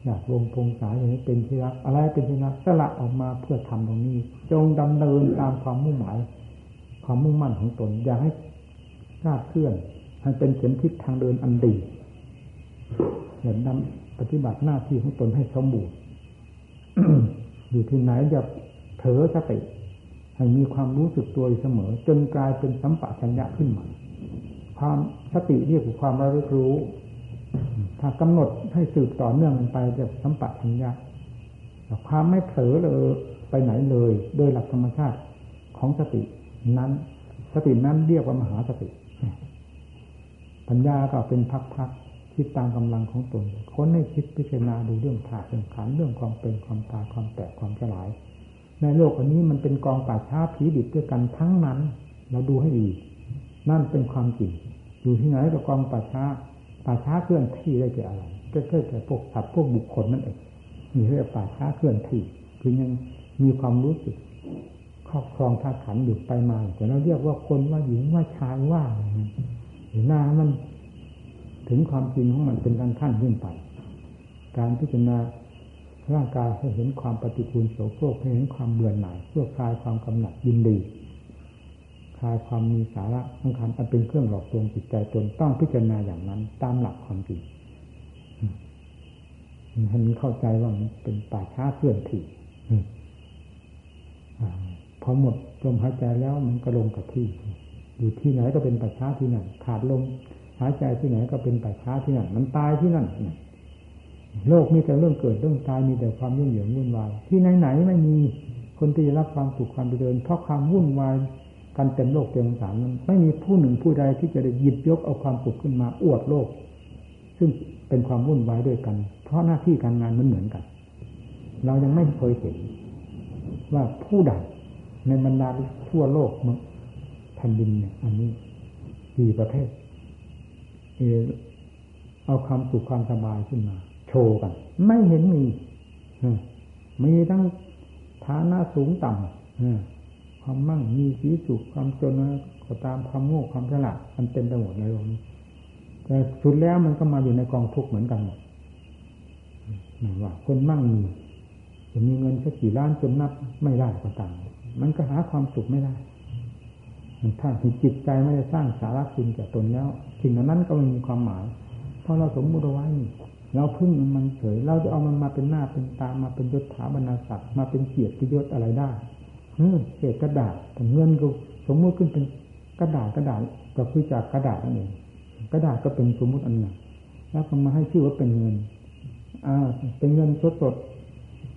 อยากวงพงสายอย่างนี้เป็นที่รัก อะไรเป็นที่รักสละออกมาเพื่อทำตรงนี้ จงดำเนินตามความมุ่งหมาย ความมุ่งมั่นของตน อย่าให้คลาดเคลื่อนให้เป็นเข็มทิศทางเดินอันดีเหมือนนำปฏิบัติหน้าที่ของตนให้สมบูรณ์อยู่ที่ไหนอย่าเผลอสติให้มีความรู้สึกตัวอยู่เสมอ จนกลายเป็นสัมปะชัญญะขึ้นมา ความสติเรียกว่าความระลึกรู้ ถ้ากำหนดให้สืบต่อเนื่องมันไปจะสัมปะทัญญาความไม่เผลอเลยไปไหนเลย โดยหลักธรรมชาติของสตินั้น สตินั้นเรียกว่ามหาสติ ปัญญาก็เป็นพักๆคิดตามกำลังของตนค้นให้คิดพิจารณาดูเรื่องธาตุเรื่องขันเรื่องความเป็นความตายความแตกความสลาย ในโลกอันนี้มันเป็นกองป่าช้าผีดิบด้วยกันทั้งนั้น เราดูให้ดี นั่นเป็นความจริง อยู่ที่ไหนกับกองป่าช้าป่าช้าเคลื่อนที่ได้แก่อะไรก็แค่แต่พวกสัตว์พวกบุคคลนั่นเองมีเรียกป่าช้าเคลื่อนที่ คือยังมีความรู้สึกครอบครองธาตุขันอยู่ไปมาแต่เราเรียกว่าคนว่าหญิงว่าชายว่าหรือหน้ามันถึงความจริงของมันเป็นขั้นขั้นขึ้นไป การพิจารณาร่างกายให้เห็นความปฏิกูลโสโครกให้เห็นความเบื่อหน่ายเพื่อคลายความกำหนัดยินดี ลายความมีสาระสำคัญอันเป็นเครื่องหลอกลวงจิตใจตนต้องพิจารณาอย่างนั้น ตามหลักความจริงให้มันเข้าใจว่ามันเป็นป่าช้าเคลื่อนที่พอหมดลมหายใจแล้วมันก็ลงกับที่ อยู่ที่ไหนก็เป็นป่าช้าที่นั่นขาดลมหายใจที่ไหนก็เป็นป่าช้าที่นั่นมันตายที่นั่นโลกมีแต่เรื่องเกิดเรื่องตายมีแต่ความยุ่งเหยิงวุ่นวายที่ไหนไหนไม่มีคนที่จะรับความสุขความเจริญเพราะความวุ่นวาย การเต็มโลกเต็มสารนั้นไม่มีผู้หนึ่งผู้ใดที่จะได้หยิบยกเอาความสุขขึ้นมาอวดโลก ซึ่งเป็นความวุ่นวายด้วยกัน เพราะหน้าที่การงานมันเหมือนกัน เรายังไม่เคยเห็น ว่าผู้ใดในบรรดาทั่วโลกแผ่นดินเนี่ย อันนี้กี่ประเภทเออเอาความสุขความสบายขึ้นมา โชว์กัน ไม่เห็นมีมีทั้งฐานะสูงต่ำ ความมั่งมีสีสุขความจนก็ตามความโง่ความฉลาดมันเต็มไปหมดในโลกนี้แต่สุดแล้วมันก็มาอยู่ในกองทุกข์เหมือนกันหมดหมายว่า คนมั่งมีจะมีเงินสักกี่ล้านจนนับไม่ได้ก็ตามมันก็หาความสุขไม่ได้ถ้าจิตใจไม่ได้สร้างสาระคุณแก่ตนแล้วสิ่งนั้นก็ไม่มีความหมาย เพราะเราสมมติเอาไว้เราพึ่งมันเฉย เราจะเอามันมาเป็นหน้าเป็นตามาเป็นยศถาบรรดาศักดิ์มาเป็นเกียรติยศอะไรได้ เออเศษกระดาษแต่เงินก็สมมติขึ้นเป็นกระดาษกระดาษก็คือจากกระดาษนั่นเองกระดาษก็เป็นสมมุติอันหนึ่งแล้วก็มาให้ชื่อว่าเป็นเงินอ่าเป็นเงินสดสด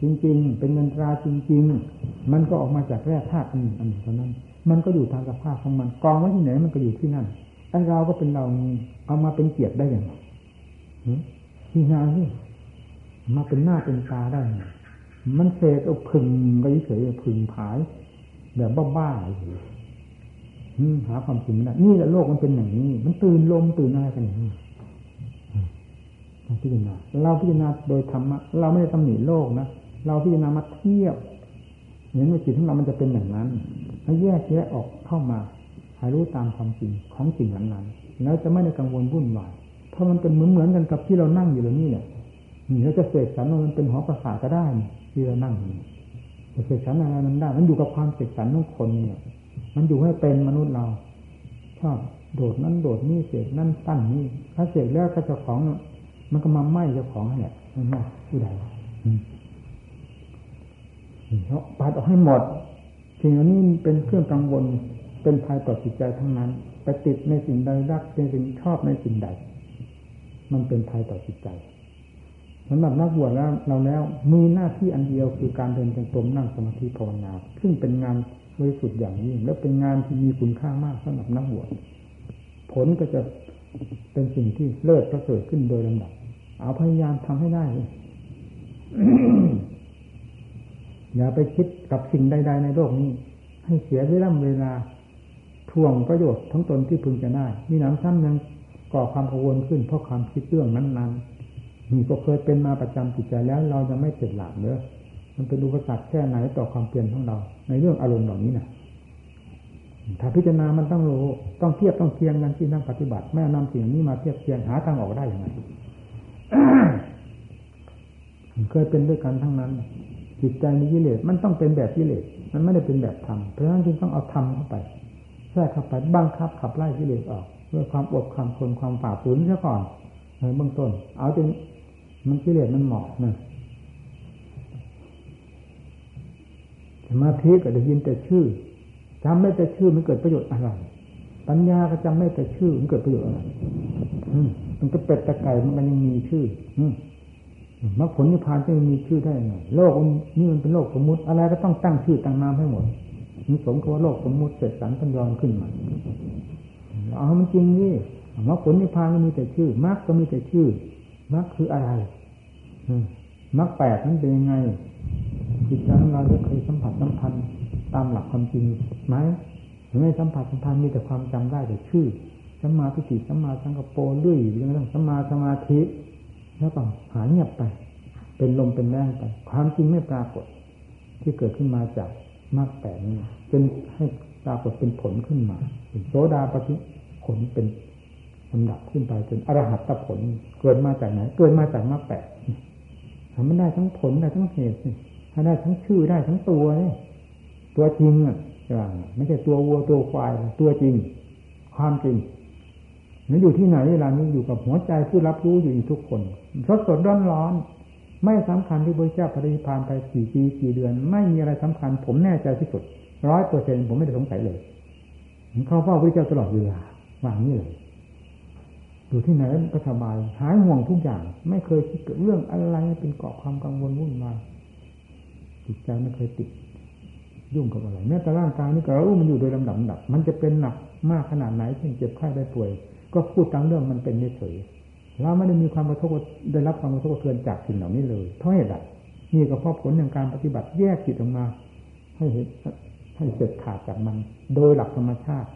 จริง ๆ เป็นเงินตราจริง ๆ มันก็ออกมาจากแร่ธาตุอันหนึ่งอันหนึ่งเท่านั้น มันก็อยู่ตามสภาพของมันกองไว้ที่ไหนมันก็อยู่ที่นั่นไอ้เราก็เป็นเราเอามาเป็นเกียรติได้อย่างไรที่งานนี่มาเป็นหน้าเป็นตาได้ มันเสกเอาพึงก็เฉยพึงผาย แบบบ้าๆหาความจริงไม่ได้นี่แหละโลกมันเป็นอย่างนี้ มันตื่นลมตื่นอะไรกันอย่างนี้เราพิจารณาเราพิจารณาโดยธรรมะเราไม่ได้ตำหนิโลกนะเราพิจารณามาเทียบเห็นว่าจิตของเรามันจะเป็นอย่างนั้นให้แยกแยะออกเข้ามาให้รู้ตามความจริงของจริงนั้นๆแล้วจะไม่ได้กังวลวุ่นวายเพราะมันเป็นเหมือนเหมือนกันกับที่เรานั่งอยู่เลยนี่เนี่ยนี่เราจะเสกสรรมันเป็นหอประสาทก็ได้ ที่เรานั่งอยู่เสกสรรอะไรมันได้ มันอยู่กับความเสกสรรของคนเนี่ย มันอยู่ให้เป็นมนุษย์เรา ชอบโดดนั้นโดดนี่เสกนั่นตั้นนี่ถ้าเสกแล้วก็จะของ มันก็มาไหม้เจ้าของนั่นแหละมันไม่ผู้ใดเพราะปัดออกให้หมดสิ่งเหล่านี้เป็นเครื่องกังวลเป็นภัยต่อจิตใจทั้งนั้นไปติดในสิ่งใดรักในสิ่งชอบในสิ่งใด มันเป็นภัยต่อจิตใจ สำหรับนักบวชแล้วเราแล้วมีหน้าที่อันเดียวคือการเดินจงกรมนั่งสมาธิภาวนาซึ่งเป็นงานบริสุทธิ์อย่างยิ่งและเป็นงานที่มีคุณค่ามากสำหรับนักบวชผลก็จะเป็นสิ่งที่เลิศประเสริฐขึ้นโดยลำดับ เอาพยายามทำให้ได้อย่าไปคิดกับสิ่งใด ๆ ในโลกนี้ ให้เสียเวลาเวลาทวงประโยชน์ทั้งตนที่พึงจะได้ มีหนำซ้ำยังก่อความกังวลขึ้นเพราะความคิดเรื่องนั้นๆ นี่ก็เคยเป็นมาประจำจิตใจแล้ว เราจะไม่เสร็จหลับเนอะมันเป็นอุปสรรคแค่ไหนต่อความเปลี่ยนของเรา ในเรื่องอารมณ์เหล่านี้นะถ้าพิจารณามันต้องรู้ต้องเทียบต้องเทียงกันที่นั่งปฏิบัติไม่นำสิ่งนี้มาเทียบเทียงหาทางออกได้ย่างไรเคยเป็นด้วยกันทั้งนั้น จิตใจมีกิเลสมันต้องเป็นแบบกิเลสมันไม่ได้เป็นแบบธรรมเพราะฉะนั้นจึงต้องเอาธรรมเข้าไปแทรกเข้าไปบังคับขับไล่กิเลสออกด้วยความอดความทนความฝ่าฝืนซะก่อนในเบื้องต้น เอาจน มันกิเลสมันเหมาะนะสมาธิก็ได้ยินแต่ชื่อจำไม่แต่ชื่อมันเกิดประโยชน์อะไร ปัญญาก็จำไม่แต่ชื่อมันเกิดประโยชน์อะไรมันก็เป็ดตะไก่มันยังมีชื่อ อืมรรคผลนิพพานจะมีชื่อได้ไงโลกนี่มันเป็นโลกสมมุติ อะไรก็ต้องตั้งชื่อตั้งนามให้หมดมีสมกับว่าโลกสมมุติเสร็จสันตัญญอนขึ้นมาเอามันจริงนี่มรรคผลนิพพานก็มีแต่ชื่อมรรคก็มีแต่ชื่อ มรรคคืออะไรมรรคแปดนั้นเป็นยังไงจิตใจของเราได้เคยสัมผัสสัมพันธ์ตามหลักความจริงไหมไม่สัมผัสสัมพันธ์มีแต่ความจำได้แต่ชื่อสัมมาทิฏฐิสัมมาสังกปรด้ยเรื่องสัมมาสมาธิแล้วก็หายเงียบไป เป็นลมเป็นแรงไป ความจริงไม่ปรากฏ ที่เกิดขึ้นมาจากมรรคแปดนี้จนให้ปรากฏเป็นผลขึ้นมาโสดาปฏิผลเป็น ลำดับขึ้นไปจนอรหัตผล เกิดมาจากไหน เกิดมาจากมรรคแปดทำไม่ได้ทั้งผลได้ทั้งเหตุถ้าได้ทั้งชื่อได้ทั้งตัวนี่ตัวจริงอะไม่ใช่ตัววัวตัวควายตัวจริง ความจริงนี่อยู่ที่ไหนเวลานี้อยู่กับหัวใจผู้รับรู้อยู่ทุกคนสดสดร้อนร้อนไม่สำคัญที่พระเจ้าปฏิพานไปกี่ปีกี่เดือน ไม่มีอะไรสำคัญ ผมแน่ใจที่สุดร้อยเปอร์เซ็นผมไม่ได้สงสัยเลย เขาเฝ้าพระเจ้าตลอดเวลาวางนี่เลย อยู่ที่ไหนก็สบาย หายห่วงทุกอย่าง ไม่เคยคิดเรื่องอะไรเป็นเกาะความกังวลวุ่นวายจิตใจไม่เคยติด ยุ่งกับอะไรแม้แต่ร่างกายนี่ก็รู้มันอยู่โดยลำดับดับ มันจะเป็นหนักมากขนาดไหนเช่นเจ็บไข้ได้ป่วย ก็พูดตามเรื่องมันเป็นเฉยเราไม่ได้มีความกระทบได้รับความกระทบกระเทือนจากสิ่งเหล่านี้เลยเพราะเหตุใดนี่ก็เพราะผลของการปฏิบัติแยกจิตออกมา ให้เห็นให้เสร็จขาดจากมัน โดยหลักธรรมชาติ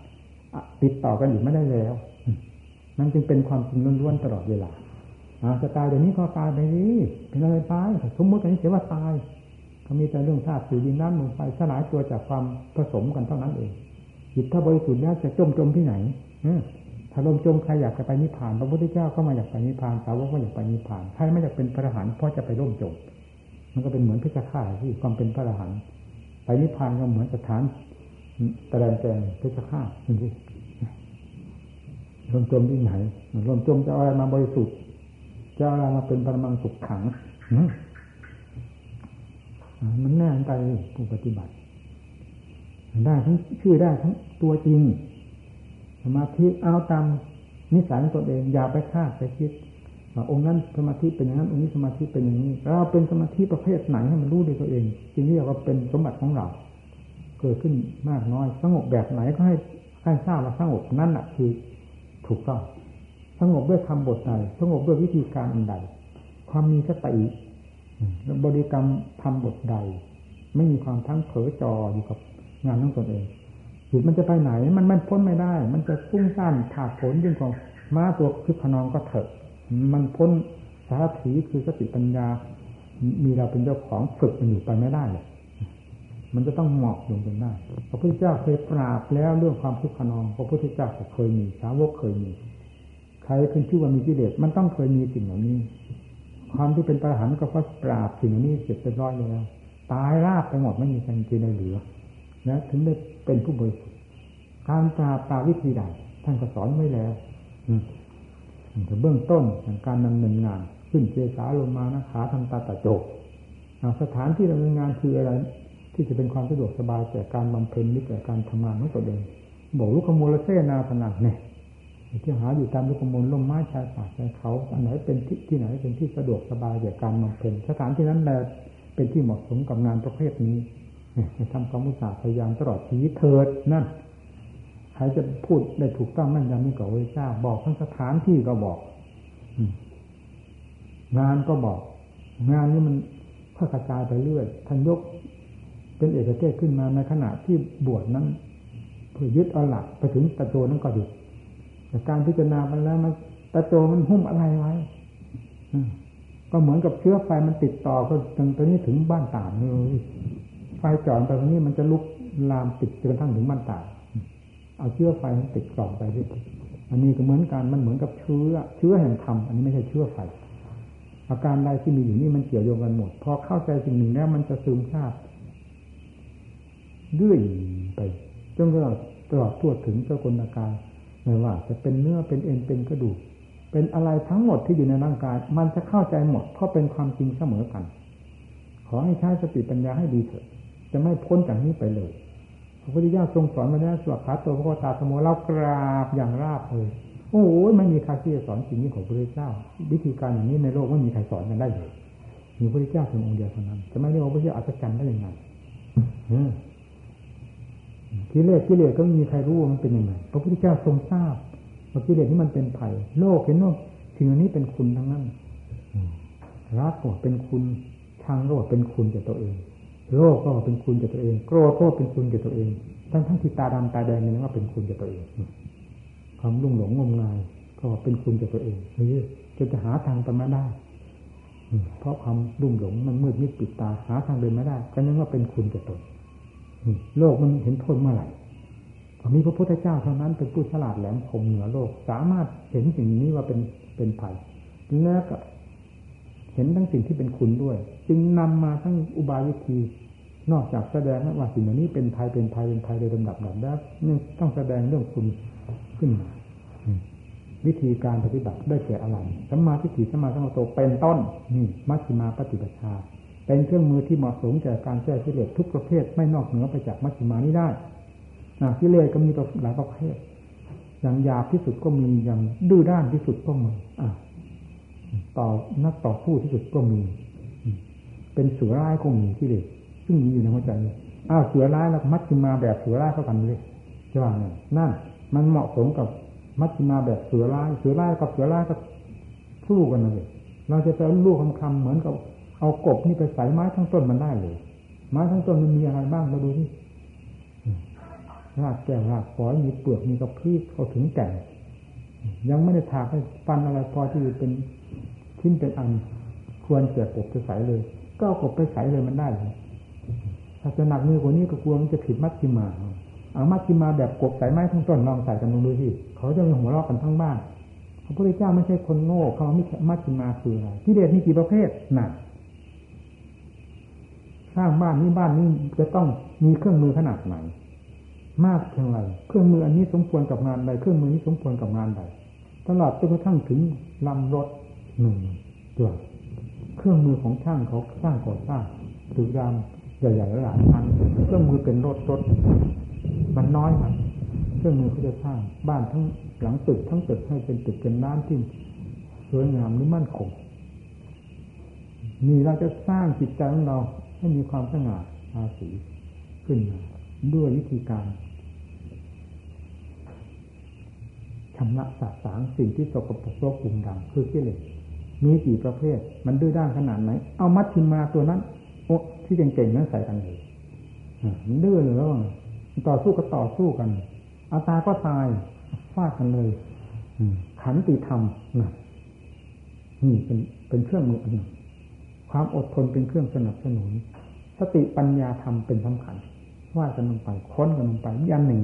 ติดต่อกันอยู่ไม่ได้แล้ว นั่นจึงเป็นความจริงล้วนๆตลอดเวลาอาจะตายเดี๋ยวนี้ก็ตายไปนี่เป็นอะไรตายสมมติกันนี้เสียว่าตายเขามีแต่เรื่องธาตุสี่ดินน้ำลมไฟสลายตัวจากความผสมกันเท่านั้นเองจิตถ้าบริสุทธิ์แล้วจะจมจมที่ไหนถ้าลมจมใครอยากจะไปนิพพานพระพุทธเจ้าก็มาอยากไปนิพพานสาวกก็อยากไปนิพพานใครไม่อยากเป็นพระอรหันต์เพราะจะไปร่มจม มันก็เป็นเหมือนพิจฆาตที่ความเป็นพระอรหันต์ไปนิพพานก็เหมือนสถานตะแลนแจงพิจฆานี่ ลมจมที่ไหนลมจมจะอะไรมาบริสุทธิ์จะอะไรมาเป็นปรมังสุขขังมันแน่ใจผู้ปฏิบัติ ได้ทั้งชื่อได้ทั้งตัวจริงสมาธิเอาตามนิสัยของตนเองอย่าไปคาดไปคิดว่าองค์นั้นสมาธิเป็นอย่างนั้นองค์นี้สมาธิเป็นอย่างนี้เราเป็นสมาธิประเภทไหนให้มันรู้ด้วยตัวเองจริงๆเรียกว่าเป็นสมบัติของเรา เกิดขึ้นมากน้อยสงบแบบไหนก็ให้ให้ทราบว่าสงบนั่นแหะคือ ถูกต้องสงบด้วยคำบทใดสงบด้วยวิธีการอันใด ความมีสติบริกรรมทำบทใด ไม่มีความทั้งเผลอจออยู่กับงานของตนเองจิตมันจะไปไหน มันมันพ้นไม่ได้ มันจะฟุ้งซ่านถากผลยิ่งกว่าม้าตัวคือขนองก็เถอะ มันพ้นสารถีคือสติปัญญา มีเราเป็นเจ้าของฝึกมันอยู่ไปไม่ได้เลย มันจะต้องหมอกลงจนได้ พระพุทธเจ้าเคยปราบแล้วเรื่องความคึกขนอง พระพุทธเจ้าเคยมี สาวกเคยมี ใครขึ้นชื่อว่ามีกิเลส มันต้องเคยมีสิ่งเหล่านี้ ความที่เป็นประหารก็เพราะปราบสิ่งเหล่านี้เสร็จเรียบร้อยแล้ว ตายราบไปหมดไม่มีใครจีในเหลือ นะ ถึงได้เป็นผู้บริสุทธิ์ การปราบปราวิธีใดท่านก็สอนไว้แล้วแต่เบื้องต้นการดำเนินงาน ขึ้นเจสาลงมานะขาทำตาตะโจกสถานที่ดำเนินงานคืออะไร ที่จะเป็นความสะดวกสบายแก่การบำเพ็ญหรือแก่การทำงานของตัวเองบอกลูกขมูลเสนาสนักเนี่ยที่หาอยู่ตามลูกขมูลล่มไม้ชายป่าชายเขาอันไหนเป็นที่ที่ไหนเป็นที่สะดวกสบายแก่การบำเพ็ญสถานที่นั้นแหละเป็นที่เหมาะสมกับงานประเภทนี้ทำความมุสาพยายามตลอดชีวิตเถิดนั่นใครจะพูดได้ถูกต้องแม่นยำนี่ก็เวทราบอกทั้งสถานที่ก็บอกงานก็บอก งานนี้มันค่อยกระจายไปเรื่อยท่านยก เป็นเอกเทศขึ้นมาในขณะที่บวชนั้นเพื่อยึดเอาหลักไปถึงตะโจนั้นก็หยุดแต่การพิจารณาไปแล้วมันตะโจมันหุ้มอะไรไว้ก็เหมือนกับเชื้อไฟมันติดต่อก็จนตอนนี้ถึงบ้านตาเลยไฟจอดไปตรงนี้มันจะลุกลามติดจนกระทั่งถึงบ้านตาเอาเชื้อไฟมันติดต่อไปด้วยอันนี้ก็เหมือนกันมันเหมือนกับเชื้อ เชื้อแห่งธรรมอันนี้ไม่ใช่เชื้อไฟอาการใดที่มีอยู่นี่มันเกี่ยวโยงกันหมดพอเข้าใจสิ่งหนึ่งแล้วมันจะซึมซาบ เรื่อยไปจนกระทั่งตลอดทั่วถึงเจ้ากลกายไม่ว่า จะเป็นเนื้อเป็นเอ็นเป็นกระดูก เป็นอะไรทั้งหมดที่อยู่ในร่างกาย มันจะเข้าใจหมดเพราะเป็นความจริงเสมอกัน ขอให้ใช้สติปัญญาให้ดีเถิดจะไม่พ้นจากนี้ไปเลยพระพุทธเจ้าทรงสอนมาแล้วสวดขาตัวพระโตาสมุเรากราบอย่างราบเลยโอ้โหไม่มีใครที่จะสอนสิ่งนี้ของพระพุทธเจ้า วิธีการอย่างนี้ในโลกไม่มีใครสอนกันได้เลยมีพระพุทธเจ้าเพียงองค์เดียวเท่านั้น จะไม่เรียกว่าพระพุทธเจ้าอัศจรรย์ได้ยังไง กิเลสกิเลสก็ไม่มีใครรู้ว่ามันเป็นยังไงพระพุทธเจ้าทรงทราบว่ากิเลสนี้มันเป็นไผ่โลกเห็นว่าสิ่งนี้เป็นคุณทั้งนั้นรักก็เป็นคุณทางก็เป็นคุณแก่ตัวเอง โลกก็เป็นคุณแก่ตัวเอง โกรธก็เป็นคุณแก่ตัวเอง ทั้งทั้งที่ตาดำตาแดงนี่ว่าเป็นคุณแก่ตัวเอง ความรุ่งหลงงมงาย ก็เป็นคุณแก่ตัวเองนี่จะจะหาทางไปไม่ได้เพราะความรุ่มหลงมันมืดมิดปิดตาหาทางเดินไม่ได้ก็นึกว่าเป็นคุณแก่ตน โลกมันเห็นโทษเมื่อไหร่มีพระพุทธเจ้าเท่านั้นเป็นผู้ฉลาดแหลมคมเหนือโลก สามารถเห็นสิ่งนี้ว่าเป็นเป็นภัยแล้วก็เห็นทั้งสิ่งที่เป็นคุณด้วย จึงนำมาทั้งอุบายวิธี นอกจากแสดงว่าสิ่งเหล่านี้เป็นภัยเป็นภัยเป็นภัยโดยลำดับดับนี่ต้องแสดงเรื่องคุณขึ้นมาวิธีการปฏิบัติได้แก่อะไรสัมมาทิฏฐิสัมมาสังกัปรเป็นต้นนี่มัชฌิมาปฏิบัติชา เป็นเครื่องมือที่เหมาะสมแก่การแก้กิเลสทุกประเภทไม่นอกเหนือไปจากมัชฌิมานี้ได้กิเลสก็มีหลายประเภทอย่างหยาบที่สุดก็มีอย่างดื้อด้านที่สุดก็มีต่อนักต่อสู้ที่สุดก็มี เป็นเสือร้ายก็มีกิเลสซึ่งมีอยู่ในหัวใจอ้าวเสือร้ายแล้วมัดขึ้นมาแบบเสือร้ายเข้ากันเลยจะว่าไงนั่น มันเหมาะสมกับมัดขึ้นมาแบบเสือร้าย เสือร้ายกับเสือร้ายก็สู้กันเลยเราจะไปลูกคำคำเหมือนกับ เอากบนี่ไปใส่ไม้ทั้งต้นมันได้เลยไม้ทั้งต้นมันมีอะไรบ้างมาดูที่รากแก้วรากฝอยมีเปลือกมีกระพี้เขาถึงแก่ยังไม่ได้ถากให้ฟันอะไรพอที่เป็นชิ้นเป็นอันควรเสียกบไปใส่เลย ก็เอากบไปใส่เลยมันได้เลยถ้าจะหนักมือกว่านี้ก็กลัวมันจะผิดมัดที่มาเอามัชชิมาแบบกบใส่ไม้ทั้งต้นลองใส่กันดูที่เขาจะมีหัวเราะกันทั้งบ้านพระพุทธเจ้าไม่ใช่คนโง่เขาไม่มัชชิมาคืออะไรกิเลสมีกี่ประเภทหน่ะ สร้างบ้านนี้บ้านนี้จะต้องมีเครื่องมือขนาดไหน มากเพียงไรเครื่องมืออันนี้สมควรกับงานใดเครื่องมือนี้สมควรกับงานใดตลอดจนกระทั่งถึงลำรถหนึ่งตัวเครื่องมือของช่างเขาสร้างก่อสร้างตึกรามใหญ่ๆหลายพันเครื่องมือเป็นรถรถมันน้อยครับเครื่องมือเขาจะสร้างบ้านทั้งหลังตึกทั้งตึกให้เป็นตึกเป็นน้ำที่สวยงามหรือมั่นคงนี่เราจะสร้างจิตใจของเรา ให้มีความสง่าราศีขึ้นมาด้วยวิธีการชำระสาสางสิ่งที่สกปรกโรคปุ่มดำคือกิเลสมีกี่ประเภท มันดื้อด้านขนาดไหน เอามัดทิมมาตัวนั้น โอ้ที่เก่งๆนั้นใส่กันเลยมันดื้อเลยแล้วต่อสู้ก็ต่อสู้กันอาตายก็ตายฟาดกันเลยขันติธรรมนะนี่เป็นเป็นเครื่องมืออันหนึ่ง ความอดทนเป็นเครื่องสนับสนุน สติปัญญาธรรมเป็นสำคัญว่ากันลงไปค้นกันลงไปยันหนี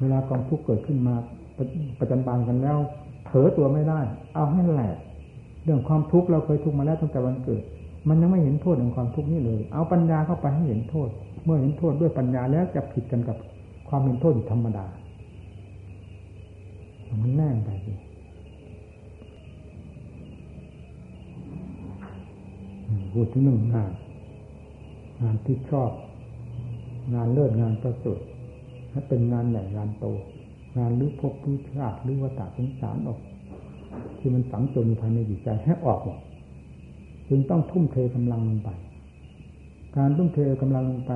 เวลากองทุกข์เกิดขึ้นมาประจันบานกันแล้วเถอตัวไม่ได้ เอาให้แหลกเรื่องความทุกข์เราเคยทุกข์มาแล้วตั้งแต่วันเกิด มันยังไม่เห็นโทษของความทุกข์นี่เลย เอาปัญญาเข้าไปให้เห็นโทษ เมื่อเห็นโทษด้วยปัญญาแล้วจะผิดกันกับความเป็นโทษธรรมดามันแน่นไปสิ พูดถึงหนึ่งงาน งานที่ชอบ งานเลิศงานประเสริฐถ้าเป็นงานใหญ่งานโต งานรื้อพบรื้อชาติรื้อวัฏสงสารออก ที่มันฝังจนภายในจิตใจให้ออกหมดจึงต้องทุ่มเทกำลังลงไป การทุ่มเทกำลังลงไป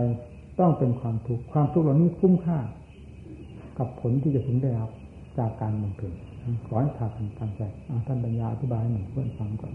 ต้องเป็นความทุกข์ความทุกข์เหล่านี้คุ้มค่า กับผลที่จะถึงได้รับจากการบำเพ็ญขอให้ทากันตั้งใจท่านปัญญาอธิบายหนึ่งเพื่อนฟังก่อน